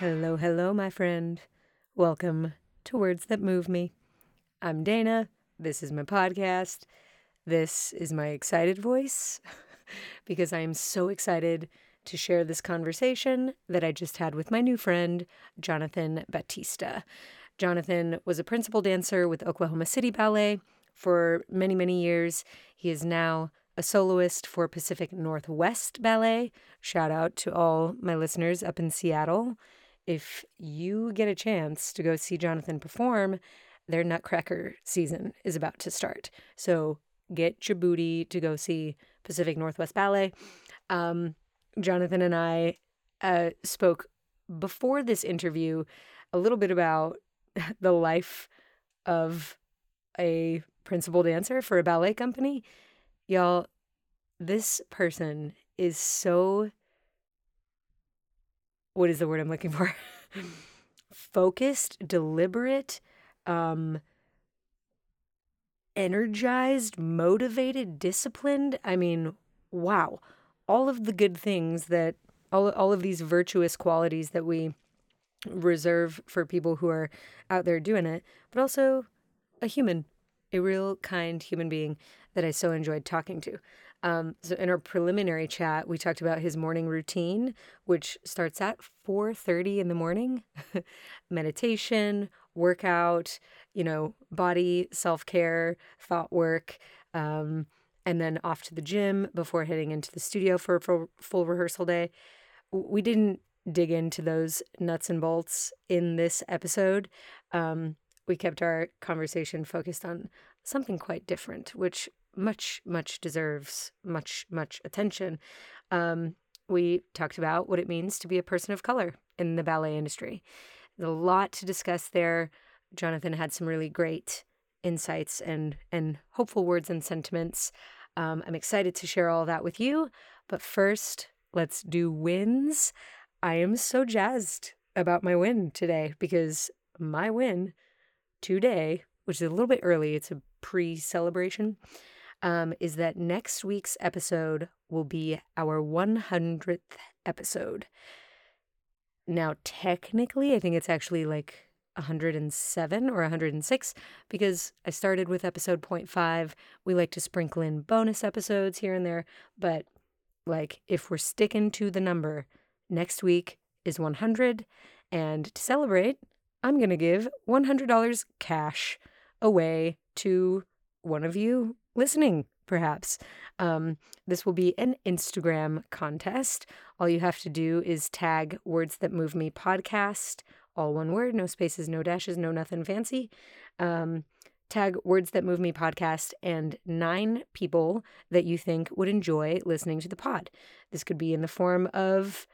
Hello, hello, my friend. Welcome to Words That Move Me. I'm Dana. This is my podcast. This is my excited voice because I am so excited to share this conversation that I just had with my new friend, Jonathan Batista. Jonathan was a principal dancer with Oklahoma City Ballet for many, many years. He is now a soloist for Pacific Northwest Ballet. Shout out to all my listeners up in Seattle. If you get a chance to go see Jonathan perform, their Nutcracker season is about to start. So get your booty to go see Pacific Northwest Ballet. Um, Jonathan and I uh, spoke before this interview a little bit about the life of a principal dancer for a ballet company. Y'all, this person is so. What is the word I'm looking for? Focused, deliberate, um, energized, motivated, disciplined. I mean, wow. All of the good things that, all, all of these virtuous qualities that we reserve for people who are out there doing it, but also a human, a real kind human being that I so enjoyed talking to. Um, so in our preliminary chat, we talked about his morning routine, which starts at 4:30 in the morning. Meditation, workout, you know, body self-care, thought work, um, and then off to the gym before heading into the studio for a full, full rehearsal day. We didn't dig into those nuts and bolts in this episode. Um, we kept our conversation focused on something quite different, which much, much deserves much, much attention. Um, we talked about what it means to be a person of color in the ballet industry. There's a lot to discuss there. Jonathan had some really great insights and and hopeful words and sentiments. Um, I'm excited to share all that with you. But first, let's do wins. I am so jazzed about my win today because my win today, which is a little bit early, it's a pre celebration, um, is that next week's episode will be our 100th episode. Now, technically, I think it's actually like 107 or 106 because I started with episode 0.5. We like to sprinkle in bonus episodes here and there, but like if we're sticking to the number, Next week is 100 and to celebrate, I'm going to give $100 cash away to one of you listening, perhaps. Um, this will be an Instagram contest. All you have to do is tag Words That Move Me podcast, all one word, no spaces, no dashes, no nothing fancy. Um, tag Words That Move Me podcast and nine people that you think would enjoy listening to the pod. This could be in the form of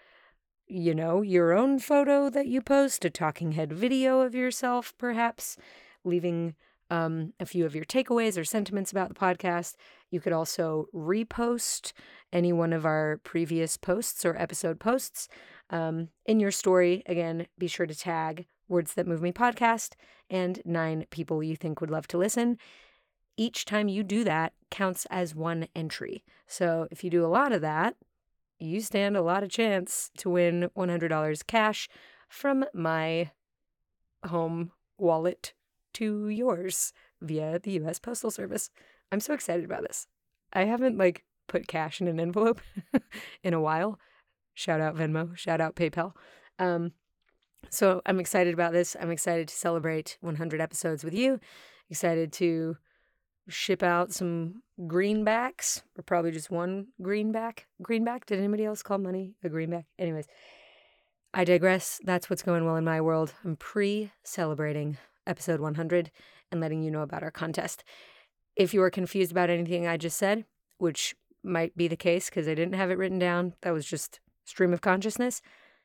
you know, your own photo that you post, a talking head video of yourself, perhaps, leaving um, a few of your takeaways or sentiments about the podcast. You could also repost any one of our previous posts or episode posts um, in your story. Again, be sure to tag Words That Move Me podcast and nine people you think would love to listen. Each time you do that counts as one entry. So if you do a lot of that, you stand a lot of chance to win $100 cash from my home wallet to yours via the US Postal Service. I'm so excited about this. I haven't like put cash in an envelope in a while. Shout out Venmo, shout out PayPal. Um, so I'm excited about this. I'm excited to celebrate 100 episodes with you. Excited to ship out some greenbacks, or probably just one greenback. Greenback? Did anybody else call money a greenback? Anyways, I digress. That's what's going well in my world. I'm pre celebrating episode 100 and letting you know about our contest. If you are confused about anything I just said, which might be the case because I didn't have it written down, that was just stream of consciousness,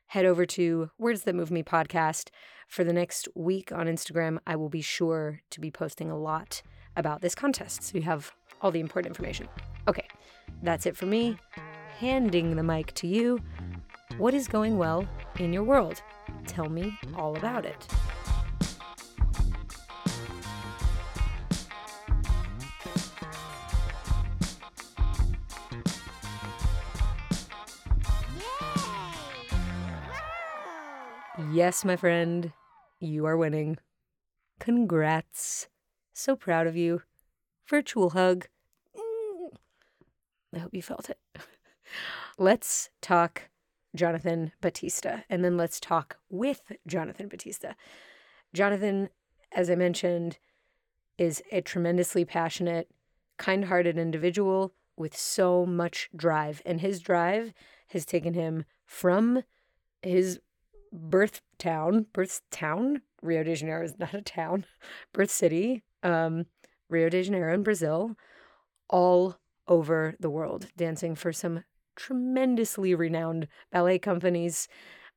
head over to Words That Move Me podcast. For the next week on Instagram, I will be sure to be posting a lot about this contest. So you have all the important information. Okay, that's it for me. Handing the mic to you. What is going well in your world? Tell me all about it. Yes, my friend, you are winning. Congrats. So proud of you. Virtual hug. Mm. I hope you felt it. let's talk Jonathan Batista, and then let's talk with Jonathan Batista. Jonathan, as I mentioned, is a tremendously passionate, kind hearted individual with so much drive. And his drive has taken him from his birth town, birth town, Rio de Janeiro is not a town, birth city, um, Rio de Janeiro in Brazil, all over the world, dancing for some tremendously renowned ballet companies.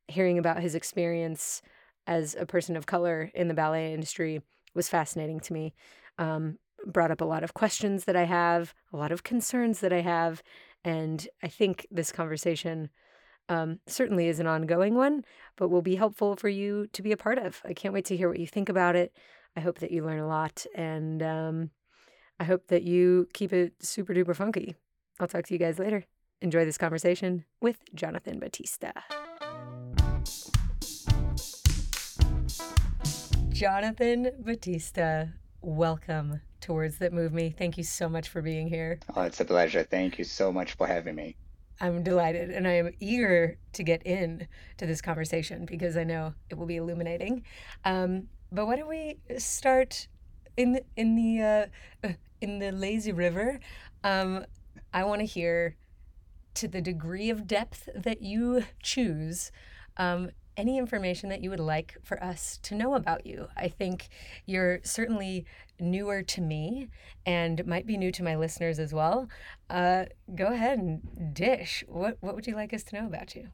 Hearing about his experience as a person of color in the ballet industry was fascinating to me. Um, brought up a lot of questions that I have, a lot of concerns that I have, and I think this conversation um, certainly is an ongoing one, but will be helpful for you to be a part of. I can't wait to hear what you think about it. I hope that you learn a lot, and um, I hope that you keep it super duper funky. I'll talk to you guys later. Enjoy this conversation with Jonathan Batista. Jonathan Batista, welcome to Words That Move Me. Thank you so much for being here. Oh, it's a pleasure. Thank you so much for having me. I'm delighted and I am eager to get in to this conversation because I know it will be illuminating. Um, but why don't we start in the, in the uh, uh in the lazy river? Um, I want to hear to the degree of depth that you choose. Um, any information that you would like for us to know about you. I think you're certainly newer to me and might be new to my listeners as well. Uh, go ahead and dish. What what would you like us to know about you?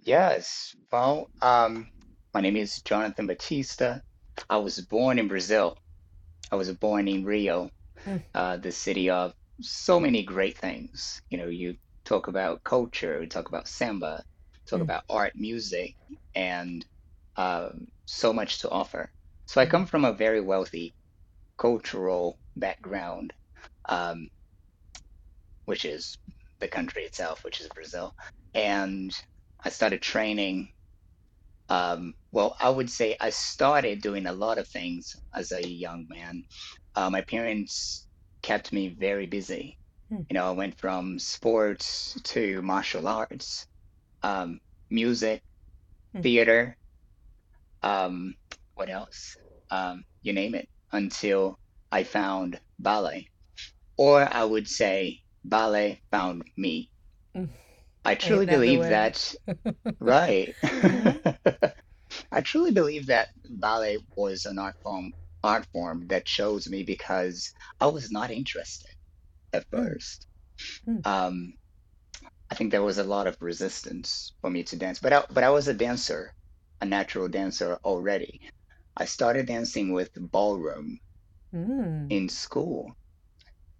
Yes. Well, um, my name is Jonathan Batista. I was born in Brazil. I was born in Rio, mm. uh, the city of so many great things. You know, you talk about culture, we talk about samba, talk mm. about art, music, and um, so much to offer. So I come from a very wealthy cultural background, um, which is the country itself, which is Brazil. And I started training. Um, well, I would say I started doing a lot of things as a young man. Uh, my parents kept me very busy. Hmm. You know, I went from sports to martial arts, um, music, Hmm. theater, um, what else? Um, you name it, until I found ballet. Or I would say ballet found me. Mm. I truly that believe that, right. Mm-hmm. I truly believe that ballet was an art form, art form that chose me because I was not interested at hmm. first. Mm. Um, I think there was a lot of resistance for me to dance, but I, but I was a dancer, a natural dancer already. I started dancing with ballroom mm. in school,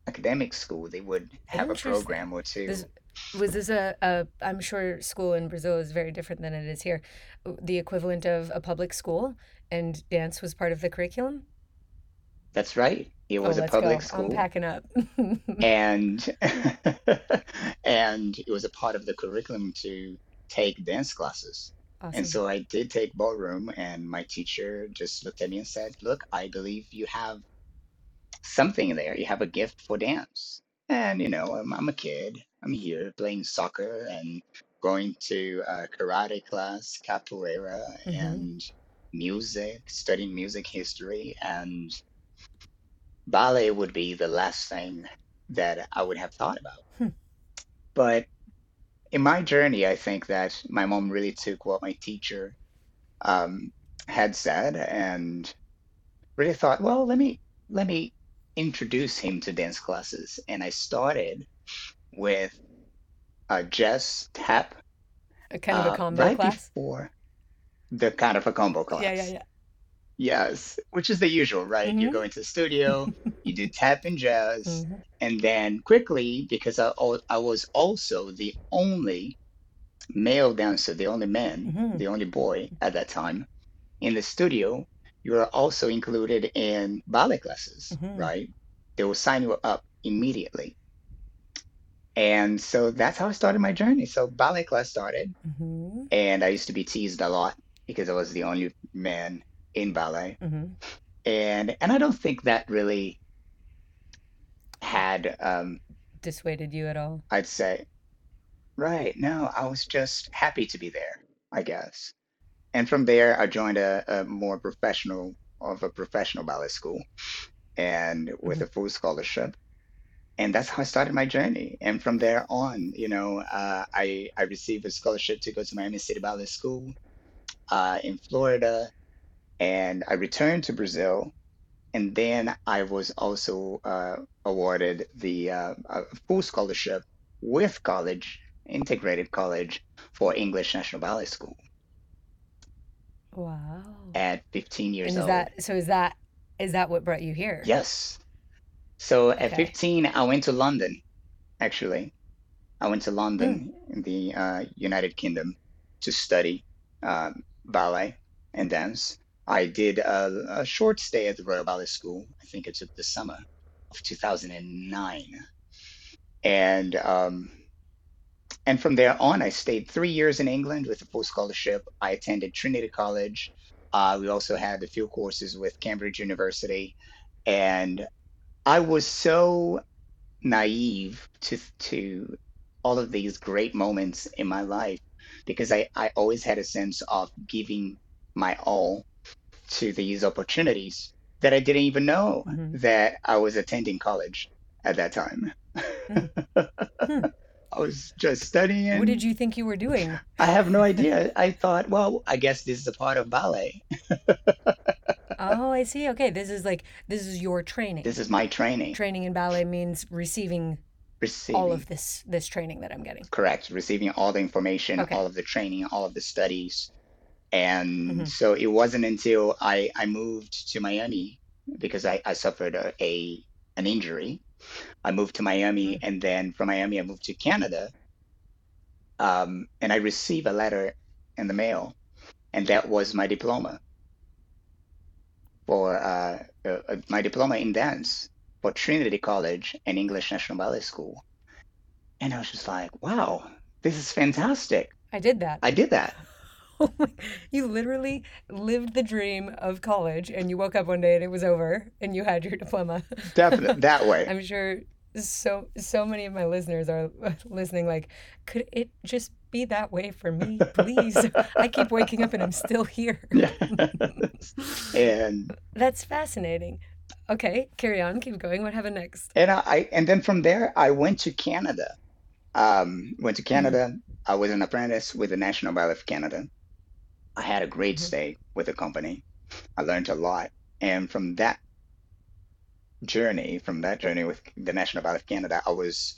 academic school. They would have a program or two. This, was this a, a? I'm sure school in Brazil is very different than it is here. The equivalent of a public school, and dance was part of the curriculum. That's right. It oh, was oh, a public go. school. I'm packing up. and and it was a part of the curriculum to take dance classes. Awesome. And so I did take ballroom, and my teacher just looked at me and said, "Look, I believe you have something there. You have a gift for dance." And you know, I'm, I'm a kid. I'm here playing soccer and going to a karate class, capoeira, mm-hmm. and music, studying music history, and ballet would be the last thing that I would have thought about. Hmm. But in my journey, I think that my mom really took what my teacher um, had said and really thought, well, let me let me introduce him to dance classes. And I started with a jazz tap A kind of a uh, combo right class? before the kind of a combo class. Yeah, yeah, yeah. Yes, which is the usual, right? You Mm-hmm. go into the studio, you do tap and jazz, Mm-hmm. and then quickly, because I, I was also the only male dancer, the only man, Mm-hmm. the only boy at that time in the studio, you are also included in ballet classes, Mm-hmm. right? They will sign you up immediately. And so that's how I started my journey. So ballet class started, Mm-hmm. and I used to be teased a lot because I was the only man in ballet. Mm-hmm. And and I don't think that really had um Dissuaded you at all? I'd say right, no, I was just happy to be there, I guess. And from there I joined a, a more professional of a professional ballet school and with Mm-hmm. a full scholarship. And that's how I started my journey. And from there on, you know, uh, I I received a scholarship to go to Miami City Ballet School uh, in Florida, and I returned to Brazil And then I was also uh, awarded the uh, a full scholarship with college, integrated college for English National Ballet School Wow. at 15 years And is old. that so? Is that is that what brought you here? Yes. So at 15, I went to London, actually. I went to Mm. London in the uh, United Kingdom to study um, ballet and dance. I did a, a short stay at the Royal Ballet School. I think it took the summer of 2009. And um, and from there on, I stayed three years in England with a full scholarship. I attended Trinity College. Uh, we also had a few courses with Cambridge University. And I was so naive to to all of these great moments in my life because I, I always had a sense of giving my all to these opportunities that I didn't even know hmm that I was attending college at that time. Hmm. Hmm. I was just studying. What did you think you were doing? I have no idea. I thought, well, I guess this is a part of ballet. Oh, I see. Okay, this is like this is your training. This is my training, Training in ballet means receiving all of this this training that I'm getting. Correct. Receiving all the information, Okay. all of the training, all of the studies. And so it wasn't until I, I moved to Miami because I, I suffered a, a an injury. I moved to Miami Mm. and then from Miami I moved to Canada. Um, and I received a letter in the mail, and that was my diploma for uh, uh, my diploma in dance for Trinity College and English National Ballet School. And I was just like, wow, this is fantastic. I did that. I did that. Oh my, you literally lived the dream of college and you woke up one day and it was over and you had your diploma. Definitely that way. I'm sure so so many of my listeners are listening like could it just be that way for me please i keep waking up and i'm still here Yes. And that's fascinating okay carry on keep going what happened next and I I- and then from there I went to Canada. Um, went to hmm Canada. I was an apprentice with the National Ballet of Canada. I had a great hmm stay with the company. I learned a lot. And from that journey, from that journey with the National Ballet of Canada, I was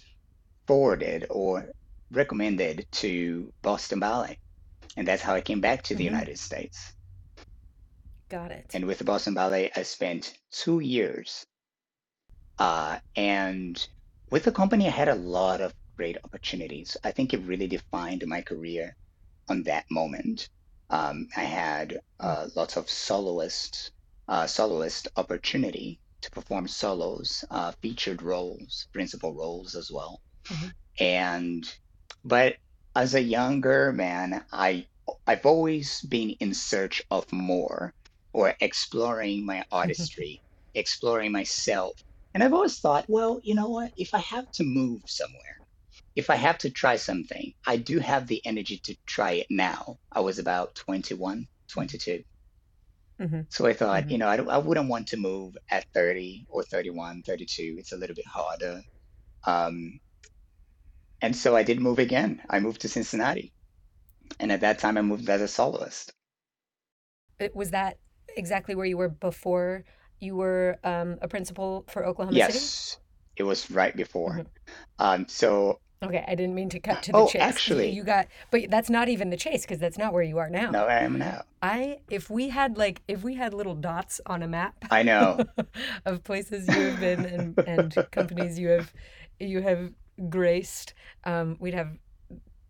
forwarded or recommended to Boston Ballet. And that's how I came back to the hmm United States. got it And with the Boston Ballet, I spent two years Uh, and with the company, I had a lot of great opportunities. I think it really defined my career on that moment. Um, I had uh, lots of soloist, uh, soloist opportunity to perform solos, uh, featured roles, principal roles as well. mhm, And but as a younger man, I I've always been in search of more or exploring my artistry, exploring myself. And I've always thought, well, you know what? If I have to move somewhere, if I have to try something, I do have the energy to try it now. I was about 21, 22. mhm, So I thought, mhm. you know, I, I wouldn't want to move at 30 or 31, 32. It's a little bit harder. Um, and so I did move again. I moved to Cincinnati. And at that time, I moved as a soloist. It- was that exactly where you were before you were um, a principal for oklahoma city Yes, it was right before. hmm Um, so Okay, I didn't mean to cut to the Oh, chase. actually, You got, but that's not even the chase because that's not where you are now. no, I am now. I, if we had like, if we had little dots on a map I know. of places you have been and and companies you have you have graced, um, we'd have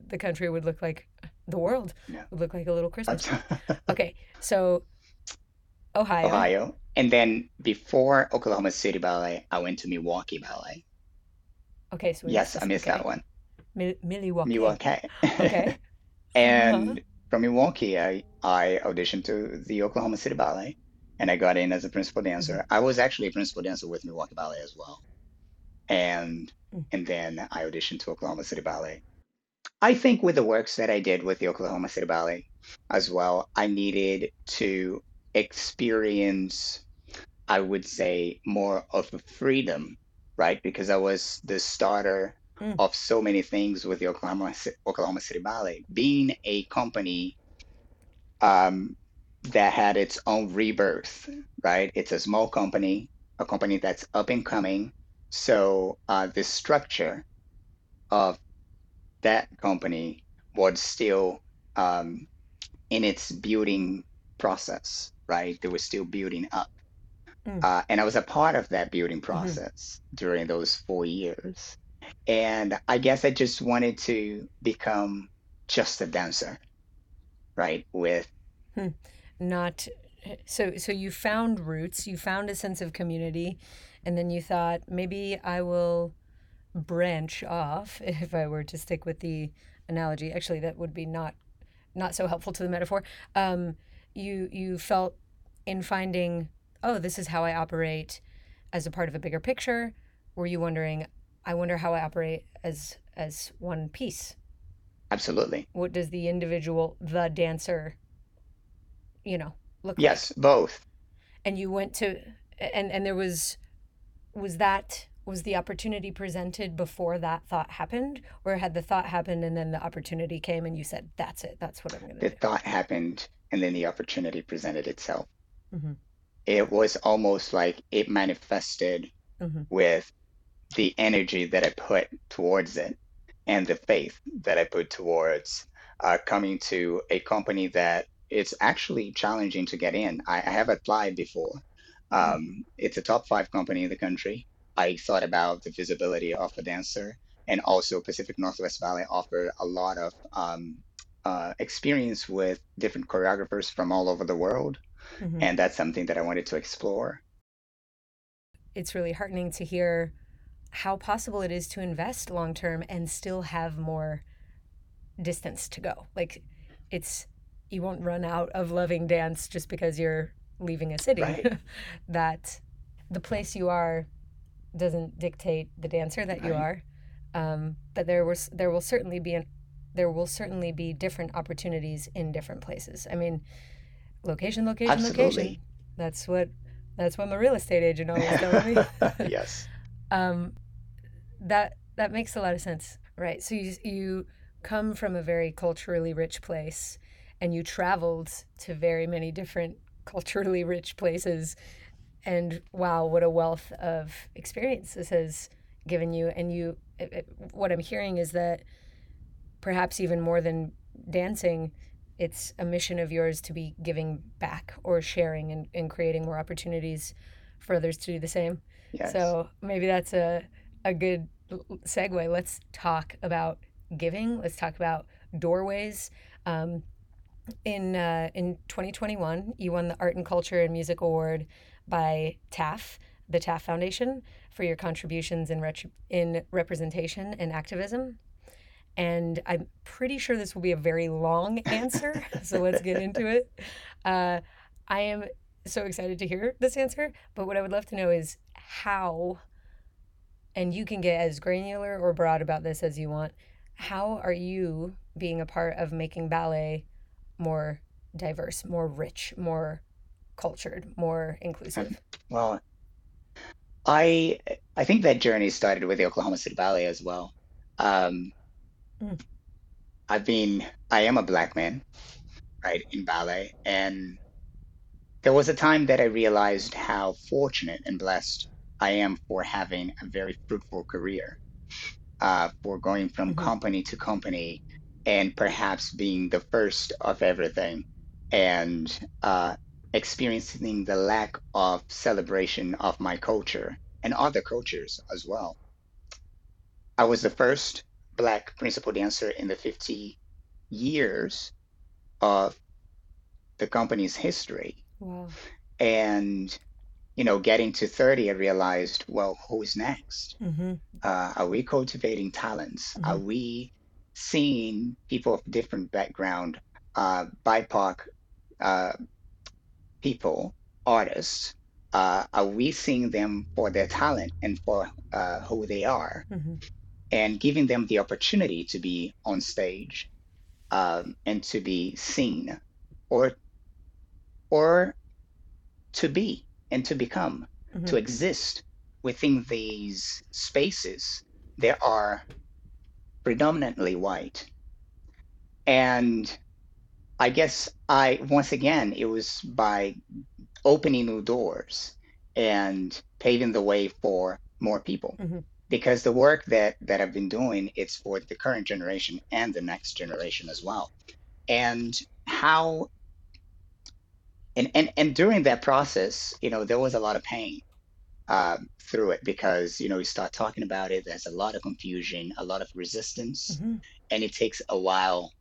the country would look like the world Yeah. would look like a little Christmas. Okay, so Ohio. Ohio. And then before Oklahoma City Ballet, I went to Milwaukee Ballet. Okay, so Yes, I missed that Okay, one. Mi- Milwaukee. Milwaukee. Okay. Uh-huh. And from Milwaukee, I, I auditioned to the Oklahoma City Ballet and I got in as a principal dancer. I was actually a principal dancer with Milwaukee Ballet as well. And Mm. and then I auditioned to Oklahoma City Ballet. I think with the works that I did with the Oklahoma City Ballet as well, I needed to experience, I would say, more of a freedom, right? Because I was the starter Mm. of so many things with the Oklahoma Oklahoma City Ballet. Being a company um, that had its own rebirth, right? It's a small company, a company that's up and coming. So uh, the structure of that company was still um, in its building process, right? They were still building up. Mm. Uh, and I was a part of that building Mhm. process during those four years. And I guess I just wanted to become just a dancer, right? With, Hmm. Not so so you found roots, you found a sense of community, and then you thought maybe I will branch off if I were to stick with the analogy. Actually, that would be not not so helpful to the metaphor. Um, you you felt in finding, oh, this is how I operate as a part of a bigger picture. Were you wondering, I wonder how I operate as as one piece? absolutely. What does the individual, the dancer, you know, look like? Yes, both. And you went to, and and there was was that was the opportunity presented before that thought happened, or had the thought happened and then the opportunity came and you said, "That's it. That's what I'm gonna The thought happened and then the opportunity presented itself. Mm-hmm. It was almost like it manifested Mm-hmm. with the energy that I put towards it and the faith that I put towards uh, coming to a company that it's actually challenging to get in. I, I have applied before. Um, it's a top five company in the country. I thought about the visibility of a dancer, and also Pacific Northwest Ballet offer a lot of um, uh, experience with different choreographers from all over the world, Mm-hmm. and that's something that I wanted to explore. It's really heartening to hear how possible it is to invest long term and still have more distance to go. Like it's you won't run out of loving dance just because you're leaving a city. Right, that the place you are doesn't dictate the dancer that you are. Um, but there was there will certainly be an there will certainly be different opportunities in different places. I mean, location, location, location. That's what that's what my real estate agent always tells me. Yes. um, that that makes a lot of sense, right? So you you come from a very culturally rich place, and you traveled to very many different culturally rich places, and wow, what a wealth of experience this has given you. And you, it, it- what I'm hearing is that perhaps even more than dancing, it's a mission of yours to be giving back or sharing and, and creating more opportunities for others to do the same. Yes. So maybe that's a, a good segue. Let's talk about giving. Let's talk about doorways. Um, in uh, in 2021, you won the Art and Culture and Music Award by TAF, the TAF Foundation, for your contributions in in representation and activism. And I'm pretty sure this will be a very long answer, so let's get into it. Uh, I am so excited to hear this answer, but what I would love to know is how, and you can get as granular or broad about this as you want. How are you being a part of making ballet more diverse, more rich, more cultured, more inclusive? Well, I I think that journey started with the Oklahoma City Ballet as well. Um, Mm, I've been I am a black man, right, in ballet, and there was a time that I realized how fortunate and blessed I am for having a very fruitful career. uh, for going from hmm company to company and perhaps being the first of everything and uh, experiencing the lack of celebration of my culture and other cultures as well. I was the first Black principal dancer in the 50 years of the company's history. Wow. And, you know, getting to 30, I realized, well, who's next? hmm Uh, are we cultivating talents? Are hmm we seeing people of different background, uh, BIPOC uh, people, artists? Uh, are we seeing them for their talent and for uh, who they are, hmm and giving them the opportunity to be on stage um, and to be seen, or or to be and to become, hmm to exist within these spaces? that are predominantly white. And I guess I, once again, it was by opening new doors and paving the way for more people. hmm Because the work that that I've been doing, it's for the current generation and the next generation as well. And how and and, and during that process, you know, there was a lot of pain um, through it because you know we start talking about it. There's a lot of confusion, a lot of resistance, hmm and it takes a while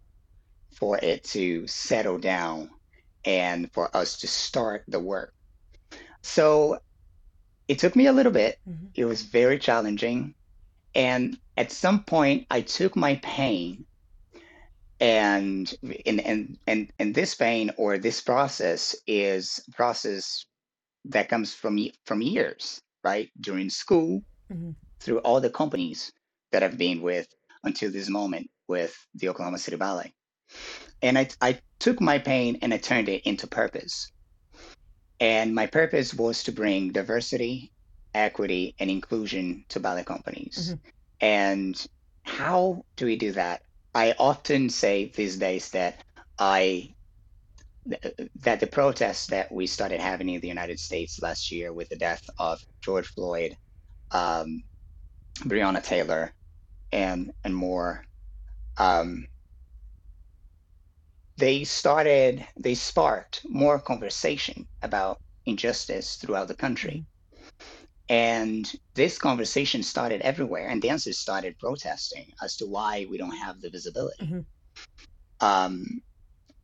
for it to settle down and for us to start the work. So it took me a little bit. hmm It was very challenging. And at some point, I took my pain and and and and, and this pain or this process is a process that comes from from years, right? During school, hmm through all the companies that I've been with until this moment with the Oklahoma City Ballet. And I, I took my pain and I turned it into purpose. And my purpose was to bring diversity, equity, and inclusion to ballet companies. hmm And how do we do that? I often say these days that I that the protests that we started having in the United States last year with the death of George Floyd, um, Breonna Taylor, and and more, um, they started they sparked more conversation about injustice throughout the country. And this conversation started everywhere and dancers started protesting as to why we don't have the visibility. Hmm um,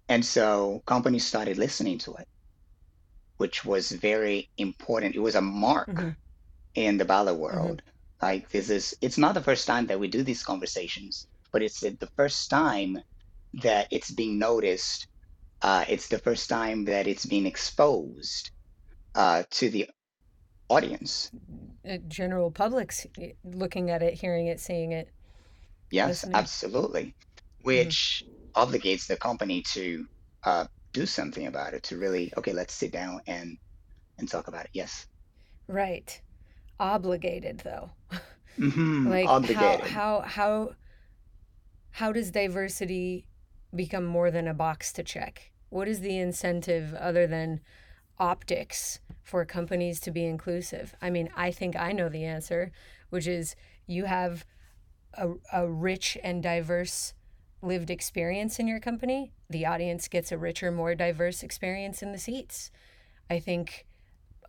and so companies started listening to it which was very important. It was a mark hmm in the ballet hmm world. Like this is it's not the first time that we do these conversations but it's the first time that it's being noticed uh, it's the first time that it's being exposed uh, to the audience. uh, general public's eh, looking at it, hearing it, seeing it, Yes, listening. absolutely. Which obligates the company to uh, do something about it, to really, okay, let's sit down and and talk about it. Yes. Right. Obligated though. hmm Like how how how how does diversity become more than a box to check? What is the incentive other than optics for companies to be inclusive? I mean, I think I know the answer, which is you have a, a rich and diverse lived experience in your company, the audience gets a richer, more diverse experience in the seats. I think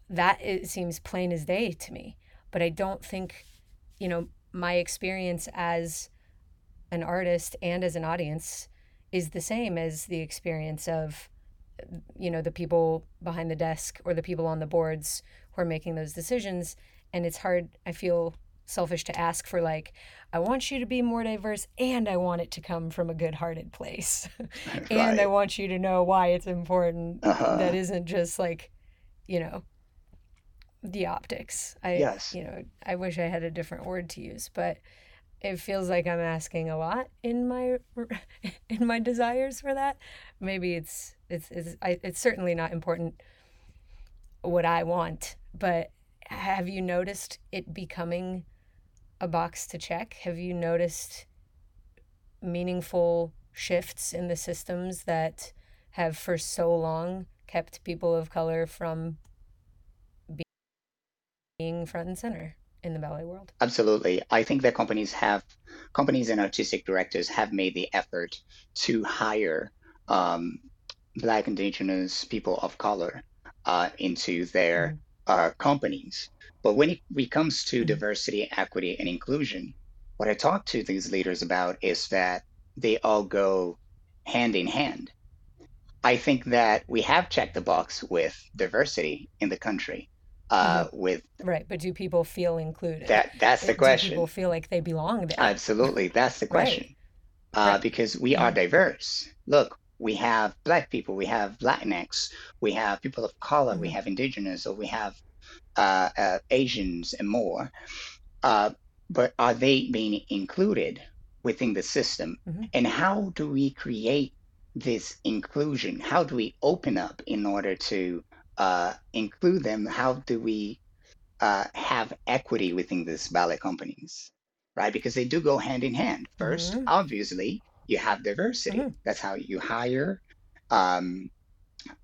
that it seems plain as day to me. But I don't think, you know, my experience as an artist and as an audience is the same as the experience of, you know, the people behind the desk or the people on the boards who are making those decisions. And it's hard, I feel selfish to ask for like i want you to be more diverse and i want it to come from a good-hearted place and i want you to know why it's important that Uh-huh. isn't just like you know the optics. I, Yes. you know, I wish I had a different word to use, but it feels like I'm asking a lot in my in my desires for that. Maybe it's it's it's I, it's certainly not important what I want, but have you noticed it becoming a box to check? Have you noticed meaningful shifts in the systems that have for so long kept people of color from being front and center? In the ballet world. Absolutely. I think that companies have companies and artistic directors have made the effort to hire um, Black, Indigenous, people of color uh, into their Mhm. uh, companies. But when it, when it comes to Mhm. diversity, equity, and inclusion, what I talk to these leaders about is that they all go hand in hand. I think that we have checked the box with diversity in the country, uh, with Right, but do people feel included? that. That's the Do people feel like they belong there? Absolutely, that's the Right, question. Uh, right. because we are hmm diverse. Look, we have Black people, we have Latinx, we have people of color, we hmm have Indigenous, or we have uh, uh, Asians and more. Uh, but are they being included within the system? hmm And how do we create this inclusion? How do we open up in order to uh, include them? How do we uh, have equity within these ballet companies, right? Because they do go hand in hand. First, hmm obviously, you have diversity. hmm That's how you hire um,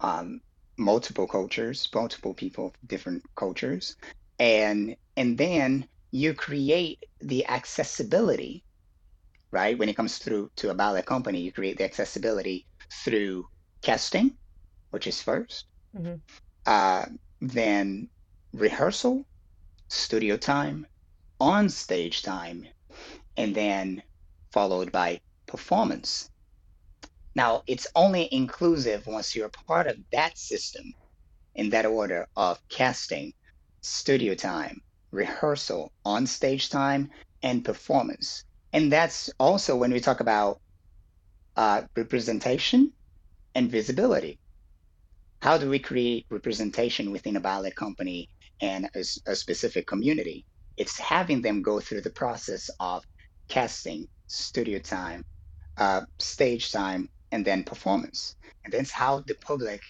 um, multiple cultures, multiple people, different cultures, and and then you create the accessibility, right? When it comes through to a ballet company, you create the accessibility through casting, which is first, hmm uh, then rehearsal studio time, on stage time, and then followed by performance. Now, it's only inclusive once you're part of that system in that order of casting, studio time, rehearsal, on stage time, and performance. And that's also when we talk about uh, representation and visibility. How do we create representation within a ballet company and a a specific community? It's having them go through the process of casting, studio time, uh, stage time, and then performance. And that's how the public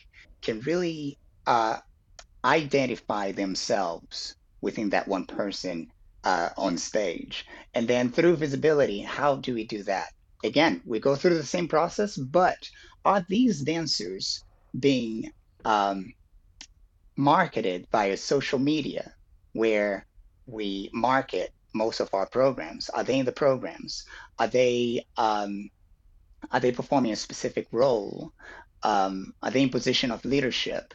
can really uh, identify themselves within that one person uh, on stage. And then through visibility, how do we do that? Again, we go through the same process, but are these dancers being um, marketed via social media where we market most of our programs? Are they in the programs? Are they um, are they performing a specific role? Um, are they in position of leadership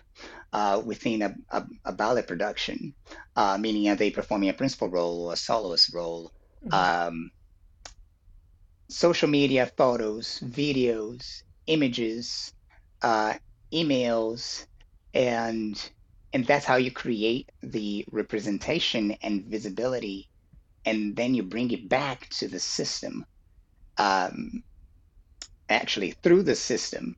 uh, within a, a, a ballet production? Uh, meaning, are they performing a principal role or a soloist role? hmm Um, social media photos, videos, images, uh, emails, and and that's how you create the representation and visibility, and then you bring it back to the system, um, actually through the system,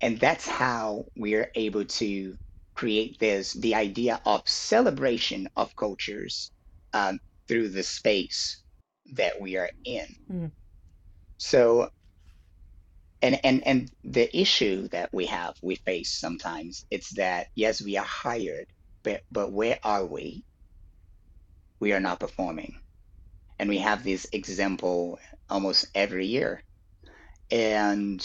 and that's how we're able to create this the idea of celebration of cultures um, through the space that we are in. hmm. So and and and the issue that we have we face sometimes it's that yes we are hired but but where are we? We are not performing. And we have this example almost every year. And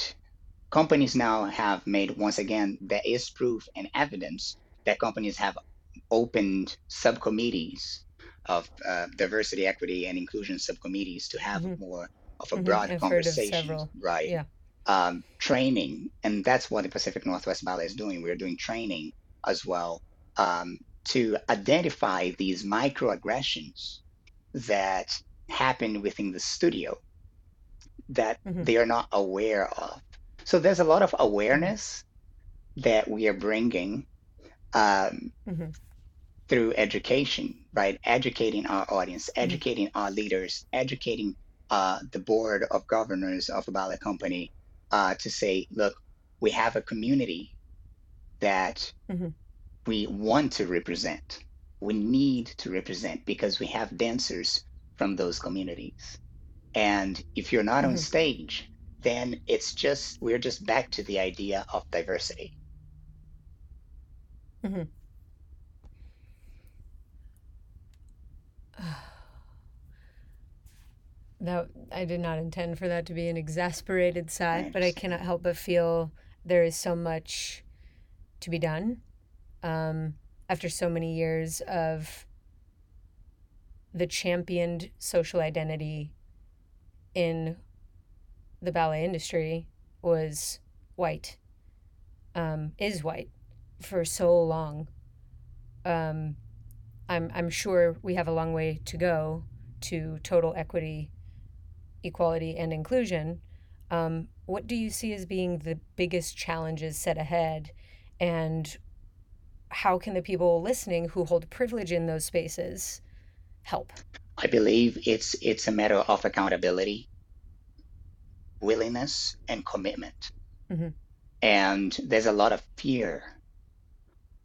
companies now have made once again there is proof and evidence that companies have opened subcommittees of uh, diversity equity and inclusion subcommittees to have hmm more of a hmm broad I've conversation. several. right. Yeah. Um, training, and that's what the Pacific Northwest Ballet is doing. We're doing training as well um, to identify these microaggressions that happen within the studio that hmm they are not aware of. So there's a lot of awareness that we are bringing um, hmm through education, right? Educating our audience, hmm educating our leaders, educating uh, the board of governors of a ballet company uh, to say, look, we have a community that hmm we want to represent. We need to represent because we have dancers from those communities. And if you're not on hmm stage, then it's just, we're just back to the idea of diversity. hmm That I did not intend for that to be an exasperated sigh, but I cannot help but feel there is so much to be done um, after so many years of the championed social identity in the ballet industry was white, um, is white for so long. Um, I'm, I'm sure we have a long way to go to total equity, equality, and inclusion. Um, what do you see as being the biggest challenges set ahead? And how can the people listening who hold privilege in those spaces help? I believe it's it's a matter of accountability, willingness, and commitment. Mm-hmm. And there's a lot of fear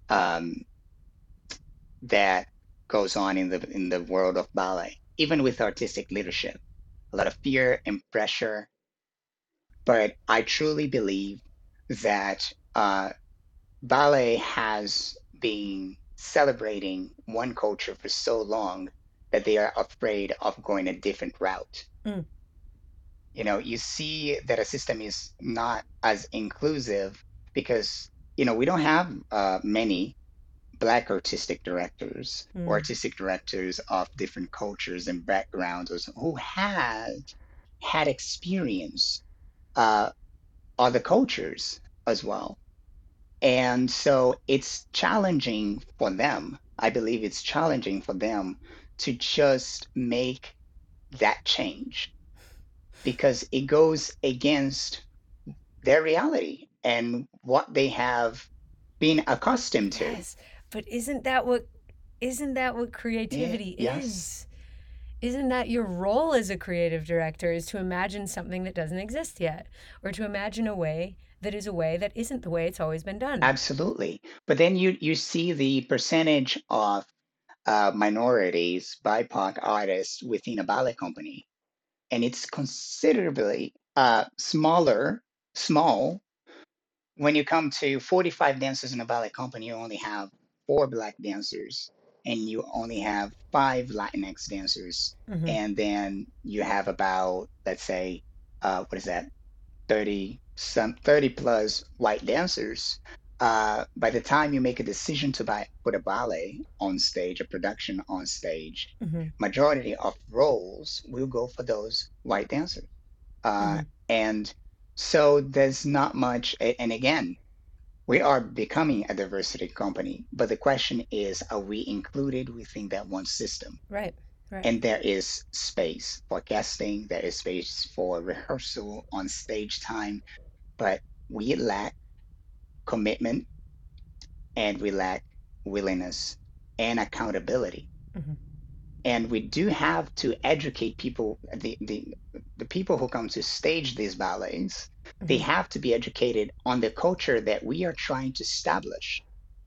um, that goes on in the in the world of ballet, even with artistic leadership. A lot of fear and pressure. But I truly believe that uh, ballet has been celebrating one culture for so long that they are afraid of going a different route. Mm. You know, you see that a system is not as inclusive because, you know, we don't have uh, many black artistic directors or Mm. artistic directors of different cultures and backgrounds who had had experience uh, other cultures as well. And so it's challenging for them. I believe it's challenging for them to just make that change because it goes against their reality and what they have been accustomed to. Yes, but isn't that what isn't that what Yeah, creativity yes, is? Isn't that your role as a creative director is to imagine something that doesn't exist yet or to imagine a way that is a way that isn't the way it's always been done? absolutely. But then you you see the percentage of uh, minorities, BIPOC artists within a ballet company, and it's considerably uh, smaller, small when you come to 45 dancers in a ballet company, you only have four black dancers and you only have five Latinx dancers. hmm And then you have about, let's say, uh, what is that, 30, some 30 plus white dancers. Uh, by the time you make a decision to buy, put a ballet on stage, a production on stage, hmm majority of roles will go for those white dancers. Uh, hmm and so there's not much, and again, we are becoming a diversity company, but the question is, are we included within that one system? Right, right. And there is space for casting, there is space for rehearsal on stage time, but we lack commitment and we lack willingness and accountability. hmm and we do have to educate people the, the the people who come to stage these ballets they hmm have to be educated on the culture that we are trying to establish.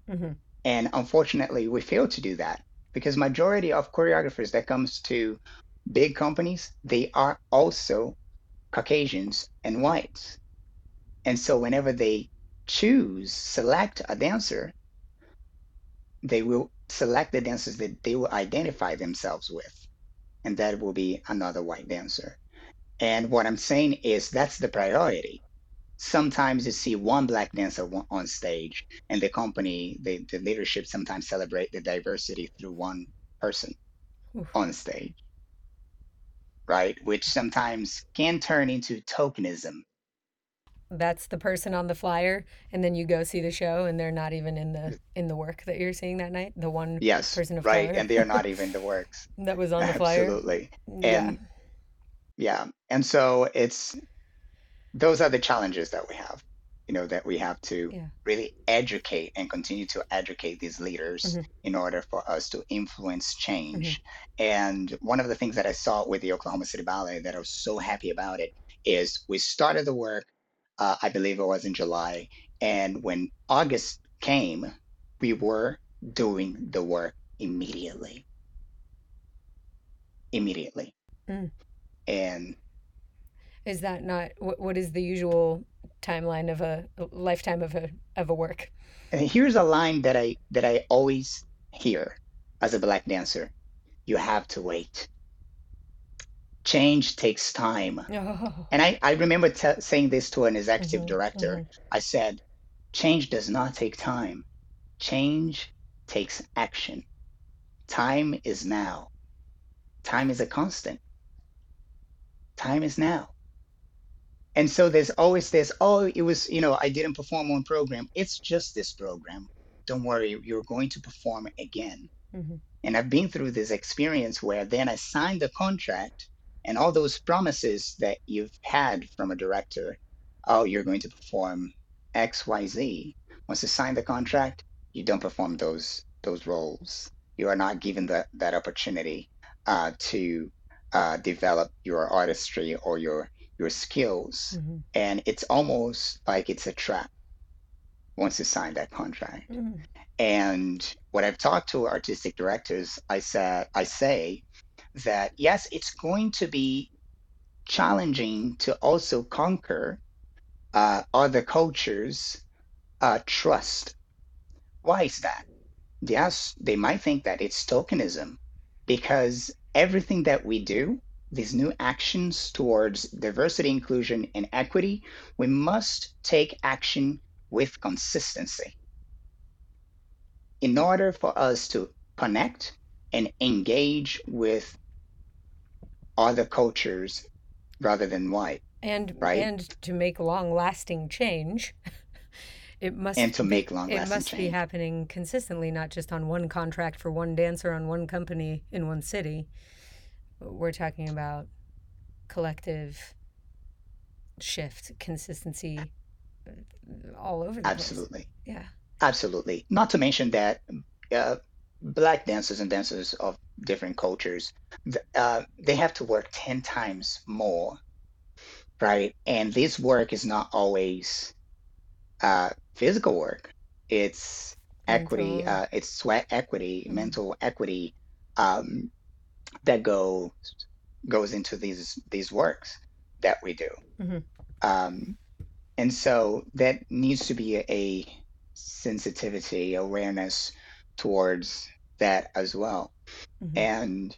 Hmm and unfortunately we fail to do that because majority of choreographers that comes to big companies they are also caucasians and whites. And so whenever they choose select a dancer they will select the dancers that they will identify themselves with. And that will be another white dancer And what I'm saying is that's the priority. Sometimes you see one black dancer on stage, and the company, the, the leadership sometimes celebrate the diversity through one person Oof. on stage, right? Which sometimes can turn into tokenism. That's the person on the flyer, and then you go see the show, and they're not even in the in the work that you're seeing that night. The one Yes, person of right. color And they are not even the works. that was on the flyer. Absolutely. Yeah. Yeah, and so it's those are the challenges that we have you know that we have to Yeah. really educate and continue to educate these leaders hmm in order for us to influence change. And one of the things that i saw with the oklahoma city ballet that i was so happy about it is we started the work uh, i believe it was in july and when august came we were doing the work immediately. Immediately. Mm. and Is that not what, what is the usual timeline of a, a lifetime of a of a work? And here's a line that I that I always hear as a black dancer. You have to wait. Change takes time. Oh. And I, I remember t- saying this to an executive hmm director. hmm I said, change does not take time. Change takes action. Time is now. time is a constant. Time is now. And so there's always this, oh, it was, you know, I didn't perform on program. It's just this program. Don't worry, you're going to perform again. Mhm. And I've been through this experience where then I signed the contract and all those promises that you've had from a director, oh, you're going to perform X, Y, Z. Once you sign the contract, you don't perform those those roles. You are not given that that opportunity uh, to uh, develop your artistry or your your skills. Mhm. And it's almost like it's a trap once you sign that contract. Mhm. And when I've talked to artistic directors, I said I say that yes, it's going to be challenging to also conquer uh, other cultures' uh, trust. Why is that? Yes, they might think that it's tokenism because everything that we do, these new actions towards diversity, inclusion, and equity, we must take action with consistency in order for us to connect and engage with other cultures rather than white And Right. and to make long-lasting change, it must and to make long it lasting must be happening consistently, not just on one contract for one dancer on one company in one city. We're talking about collective shift, consistency all over the place. Absolutely. Yeah. Absolutely. Not to mention that uh, black dancers and dancers of different cultures, uh, they have to work 10 times more, right? And this work is not always uh, physical work. It's equity, Mental. uh, it's sweat equity, Mhm. mental equity um, that goes goes into these these works that we do. Mhm. Um, and so that needs to be a, a sensitivity, awareness towards that as well. Mhm. And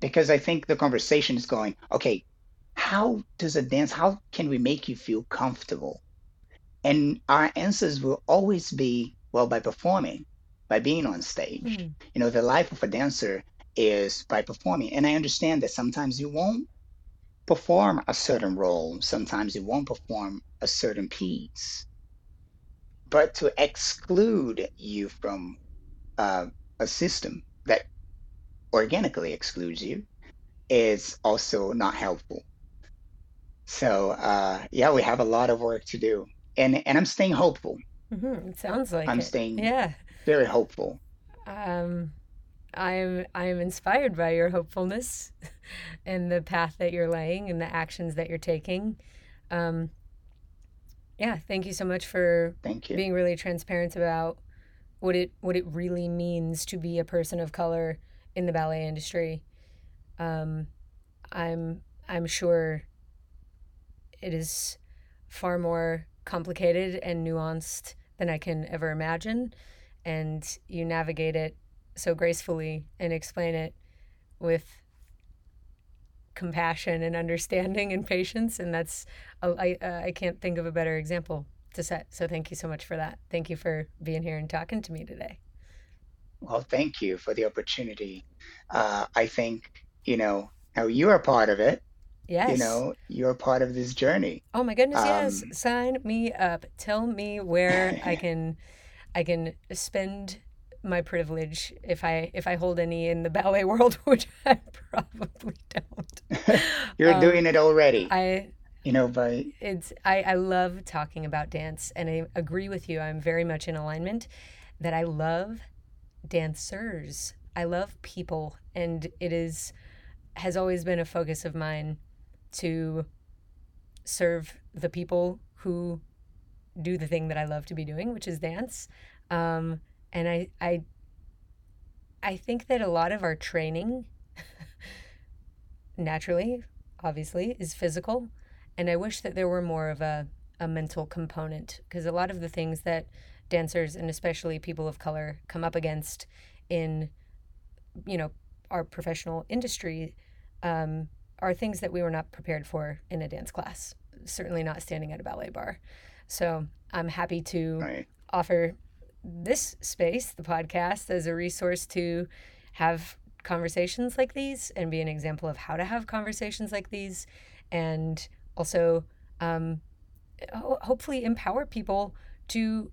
because I think the conversation is going, okay, how does a dance, how can we make you feel comfortable? And our answers will always be, well, by performing, by being on stage. Mhm. You know, the life of a dancer is by performing. And I understand that sometimes you won't perform a certain role, sometimes you won't perform a certain piece. But to exclude you from uh, a system that organically excludes you is also not helpful. So uh, yeah, we have a lot of work to do, and and I'm staying hopeful. Mhm. It sounds like I'm it. staying Yeah. very hopeful. Um, I'm I'm inspired by your hopefulness and the path that you're laying and the actions that you're taking. Um, yeah, thank you so much for Thank you. being really transparent about what it what it really means to be a person of color in the ballet industry. Um, I'm I'm sure it is far more complicated and nuanced than I can ever imagine, and you navigate it so gracefully and explain it with compassion and understanding and patience, and that's I uh, I can't think of a better example to set. So thank you so much for that. Thank you for being here and talking to me today. Well, thank you for the opportunity. Uh, I think you know how you are part of it. Yes. You know, you're part of this journey. Oh my goodness, yes. Um, Sign me up. Tell me where I can I can spend my privilege if I if I hold any in the ballet world, which I probably don't. you're Um, doing it already. I You know, but it's I, I love talking about dance and I agree with you. I'm very much in alignment that I love dancers. I love people and it is has always been a focus of mine to serve the people who do the thing that I love to be doing, which is dance. Um, and I, I, I think that a lot of our training, naturally, obviously, is physical, and I wish that there were more of a, a mental component because a lot of the things that dancers and especially people of color come up against in, you know, our professional industry um, are things that we were not prepared for in a dance class. Certainly not standing at a ballet bar. So I'm happy to right. offer this space, the podcast, as a resource to have conversations like these and be an example of how to have conversations like these and also um, ho- hopefully empower people to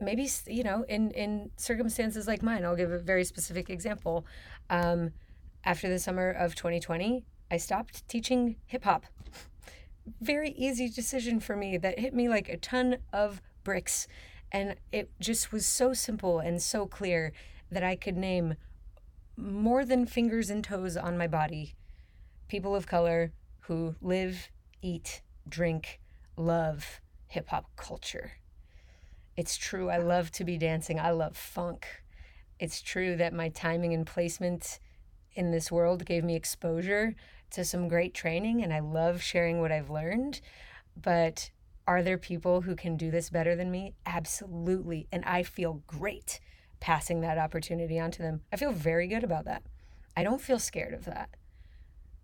maybe you know in in circumstances like mine. I'll give a very specific example. Um, after the summer of 2020 i stopped teaching hip hop. Very easy decision for me that hit me like a ton of bricks and it just was so simple and so clear that i could name more than fingers and toes on my body people of color who live eat drink love hip hop culture it's true. I love to be dancing. I love funk. It's true that my timing and placement in this world gave me exposure to some great training, and I love sharing what I've learned. But are there people who can do this better than me? Absolutely. And I feel great passing that opportunity on to them. I feel very good about that. I don't feel scared of that.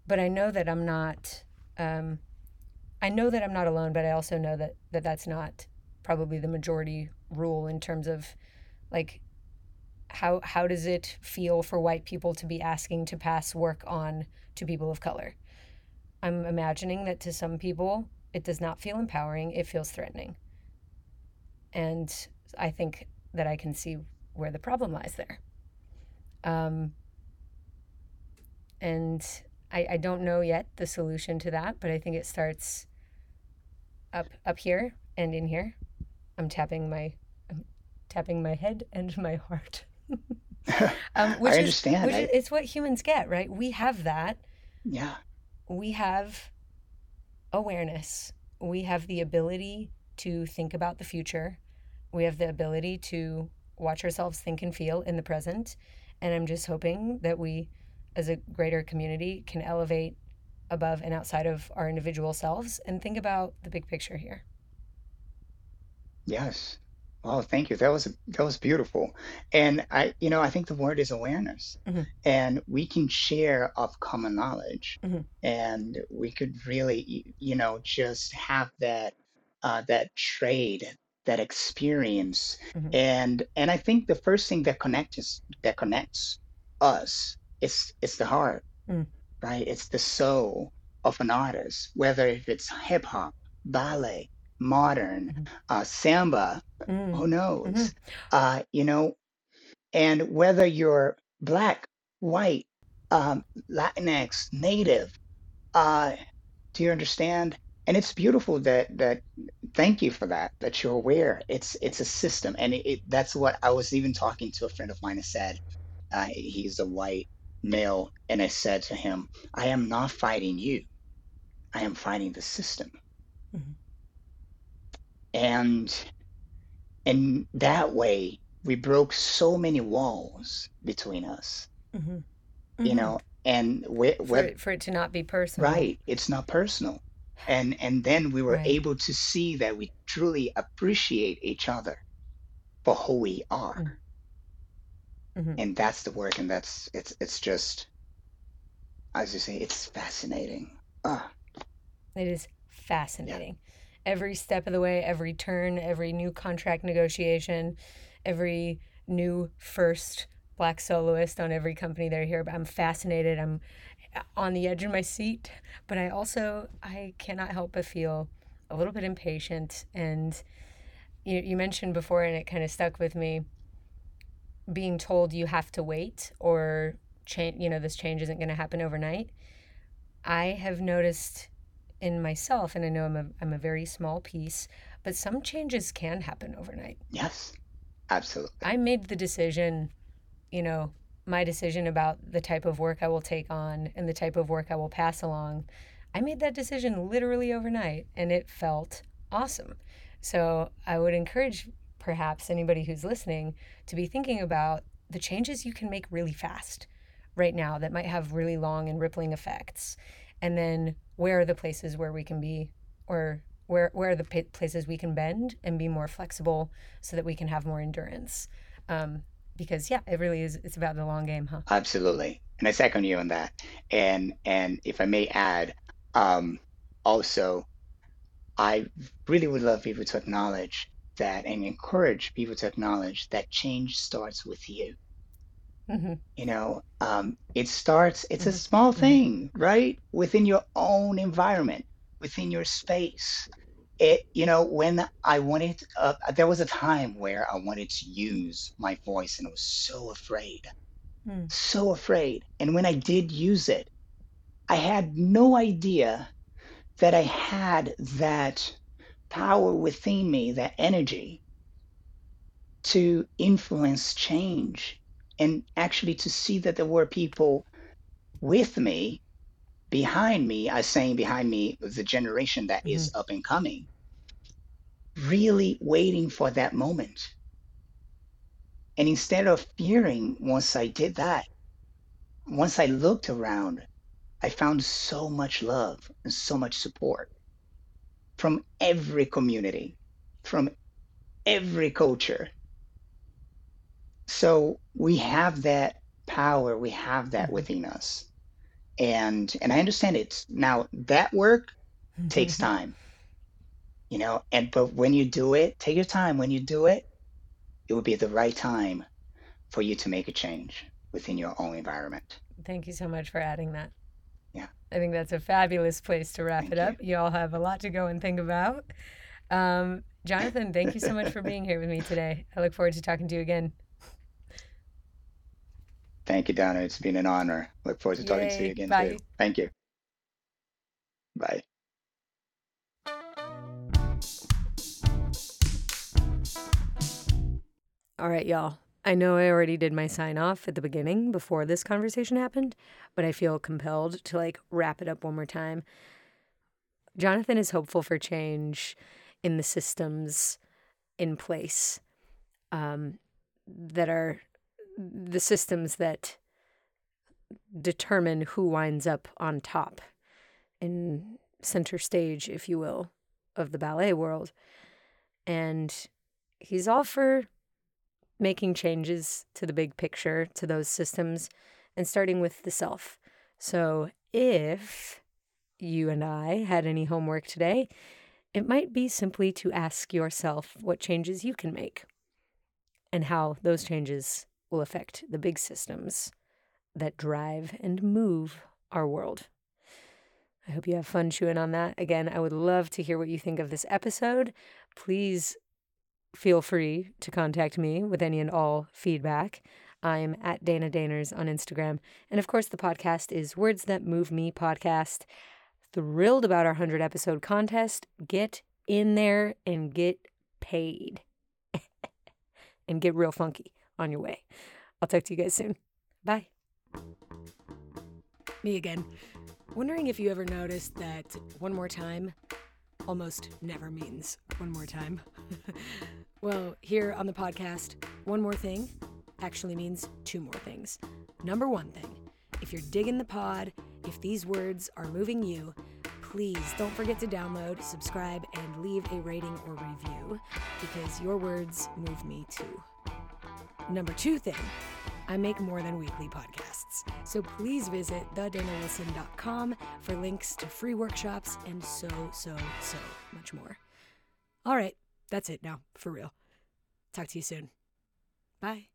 But I know that I'm not. Um, I know that I'm not alone, but I also know that, that that's not probably the majority rule in terms of like how how does it feel for white people to be asking to pass work on to people of color? I'm imagining that to some people it does not feel empowering, it feels threatening. And I think that I can see where the problem lies there. Um, and I, I don't know yet the solution to that, but I think it starts up up here and in here. I'm tapping my I'm tapping my head and my heart. um, which I is understand. which is it's what humans get, right? We have that. yeah. We have awareness. We have the ability to think about the future. We have the ability to watch ourselves think and feel in the present. And I'm just hoping that we, as a greater community, can elevate above and outside of our individual selves and think about the big picture here. Yes. Oh, thank you. That was that was beautiful. And I, you know, I think the word is awareness. hmm And we can share of common knowledge. hmm And we could really, you know, just have that uh, that trade, that experience. hmm And and I think the first thing that connects us, that connects us is is the heart, mm right? It's the soul of an artist, whether if it's hip hop, ballet, modern, hmm uh, samba mm who knows? Uh, you know, and whether you're black, white, um, Latinx, native, uh, do you understand? And it's beautiful that that thank you for that, that you're aware. It's it's a system. And it, it that's what I was even talking to a friend of mine who said, uh, he's a white male, and I said to him, I am not fighting you. I am fighting the system. hmm And And that way, we broke so many walls between us, hmm you hmm know, and we, For we it, for it to not be personal. right, it's not personal. And and then we were Right. able to see that we truly appreciate each other for who we are. hmm And that's the work, and that's it's it's just, as you say, it's fascinating. Ah, It is fascinating. Every step of the way, every turn, every new contract negotiation, every new first black soloist on every company that hear about. I'm fascinated. I'm on the edge of my seat, but I also I cannot help but feel a little bit impatient. And you, you mentioned before, and it kind of stuck with me, being told you have to wait or change. You know, this change isn't going to happen overnight. I have noticed in myself, and I know I'm a, I'm a very small piece, but some changes can happen overnight. yes, absolutely. I made the decision, you know, my decision about the type of work I will take on and the type of work I will pass along. I made that decision literally overnight, and it felt awesome. So I would encourage perhaps anybody who's listening to be thinking about the changes you can make really fast right now that might have really long and rippling effects. And then where are the places where we can be, or where, where are the pa- places we can bend and be more flexible so that we can have more endurance? Um, because yeah, it really is. It's about the long game, huh? Absolutely. And I second you on that. And and if I may add, um, also, I really would love people to acknowledge that and encourage people to acknowledge that change starts with you. Mm-hmm. You know, um, it starts, it's mm-hmm. a small mm-hmm. thing, right? Within your own environment, within your space. It, you know, when I wanted, uh, there was a time where I wanted to use my voice and I was so afraid, mm. so afraid. And when I did use it, I had no idea that I had that power within me, that energy to influence change and actually to see that there were people with me behind me i saying behind me the generation that mm-hmm. is up and coming really waiting for that moment and instead of fearing once i did that once i looked around i found so much love and so much support from every community from every culture so we have that power, we have that mm-hmm. within us. And and I understand it. Now that work takes mm-hmm. time. You know, and but when you do it, take your time. When you do it, it will be the right time for you to make a change within your own environment. Thank you so much for adding that. Yeah. I think that's a fabulous place to wrap thank it up. You. you all have a lot to go and think about. Um, Jonathan, thank you so much for being here with me today. I look forward to talking to you again. Thank you, Donna. It's been an honor. Look forward to talking to you again Bye. too. Thank you. Bye. All right, y'all. I know I already did my sign off at the beginning before this conversation happened, but I feel compelled to like wrap it up one more time. Jonathan is hopeful for change in the systems in place um, that are the systems that determine who winds up on top in center stage, if you will, of the ballet world. And he's all for making changes to the big picture, to those systems, and starting with the self. So if you and I had any homework today, it might be simply to ask yourself what changes you can make and how those changes will affect the big systems that drive and move our world. I hope you have fun chewing on that. Again, I would love to hear what you think of this episode. Please feel free to contact me with any and all feedback. I'm at Dana Daners on Instagram. And of course, the podcast is Words That Move Me podcast. Thrilled about our 100 episode contest. Get in there and get paid and get real funky on your way. I'll talk to you guys soon. Bye. Me again. Wondering if you ever noticed that one more time almost never means one more time. well, here on the podcast, one more thing actually means two more things. Number one thing, if you're digging the pod, if these words are moving you, please don't forget to download, subscribe, and leave a rating or review because your words move me too. Number two thing, I make more than weekly podcasts. So please visit thedanawilson.com for links to free workshops and so, so, so much more. All right, that's it now, for real. Talk to you soon. Bye.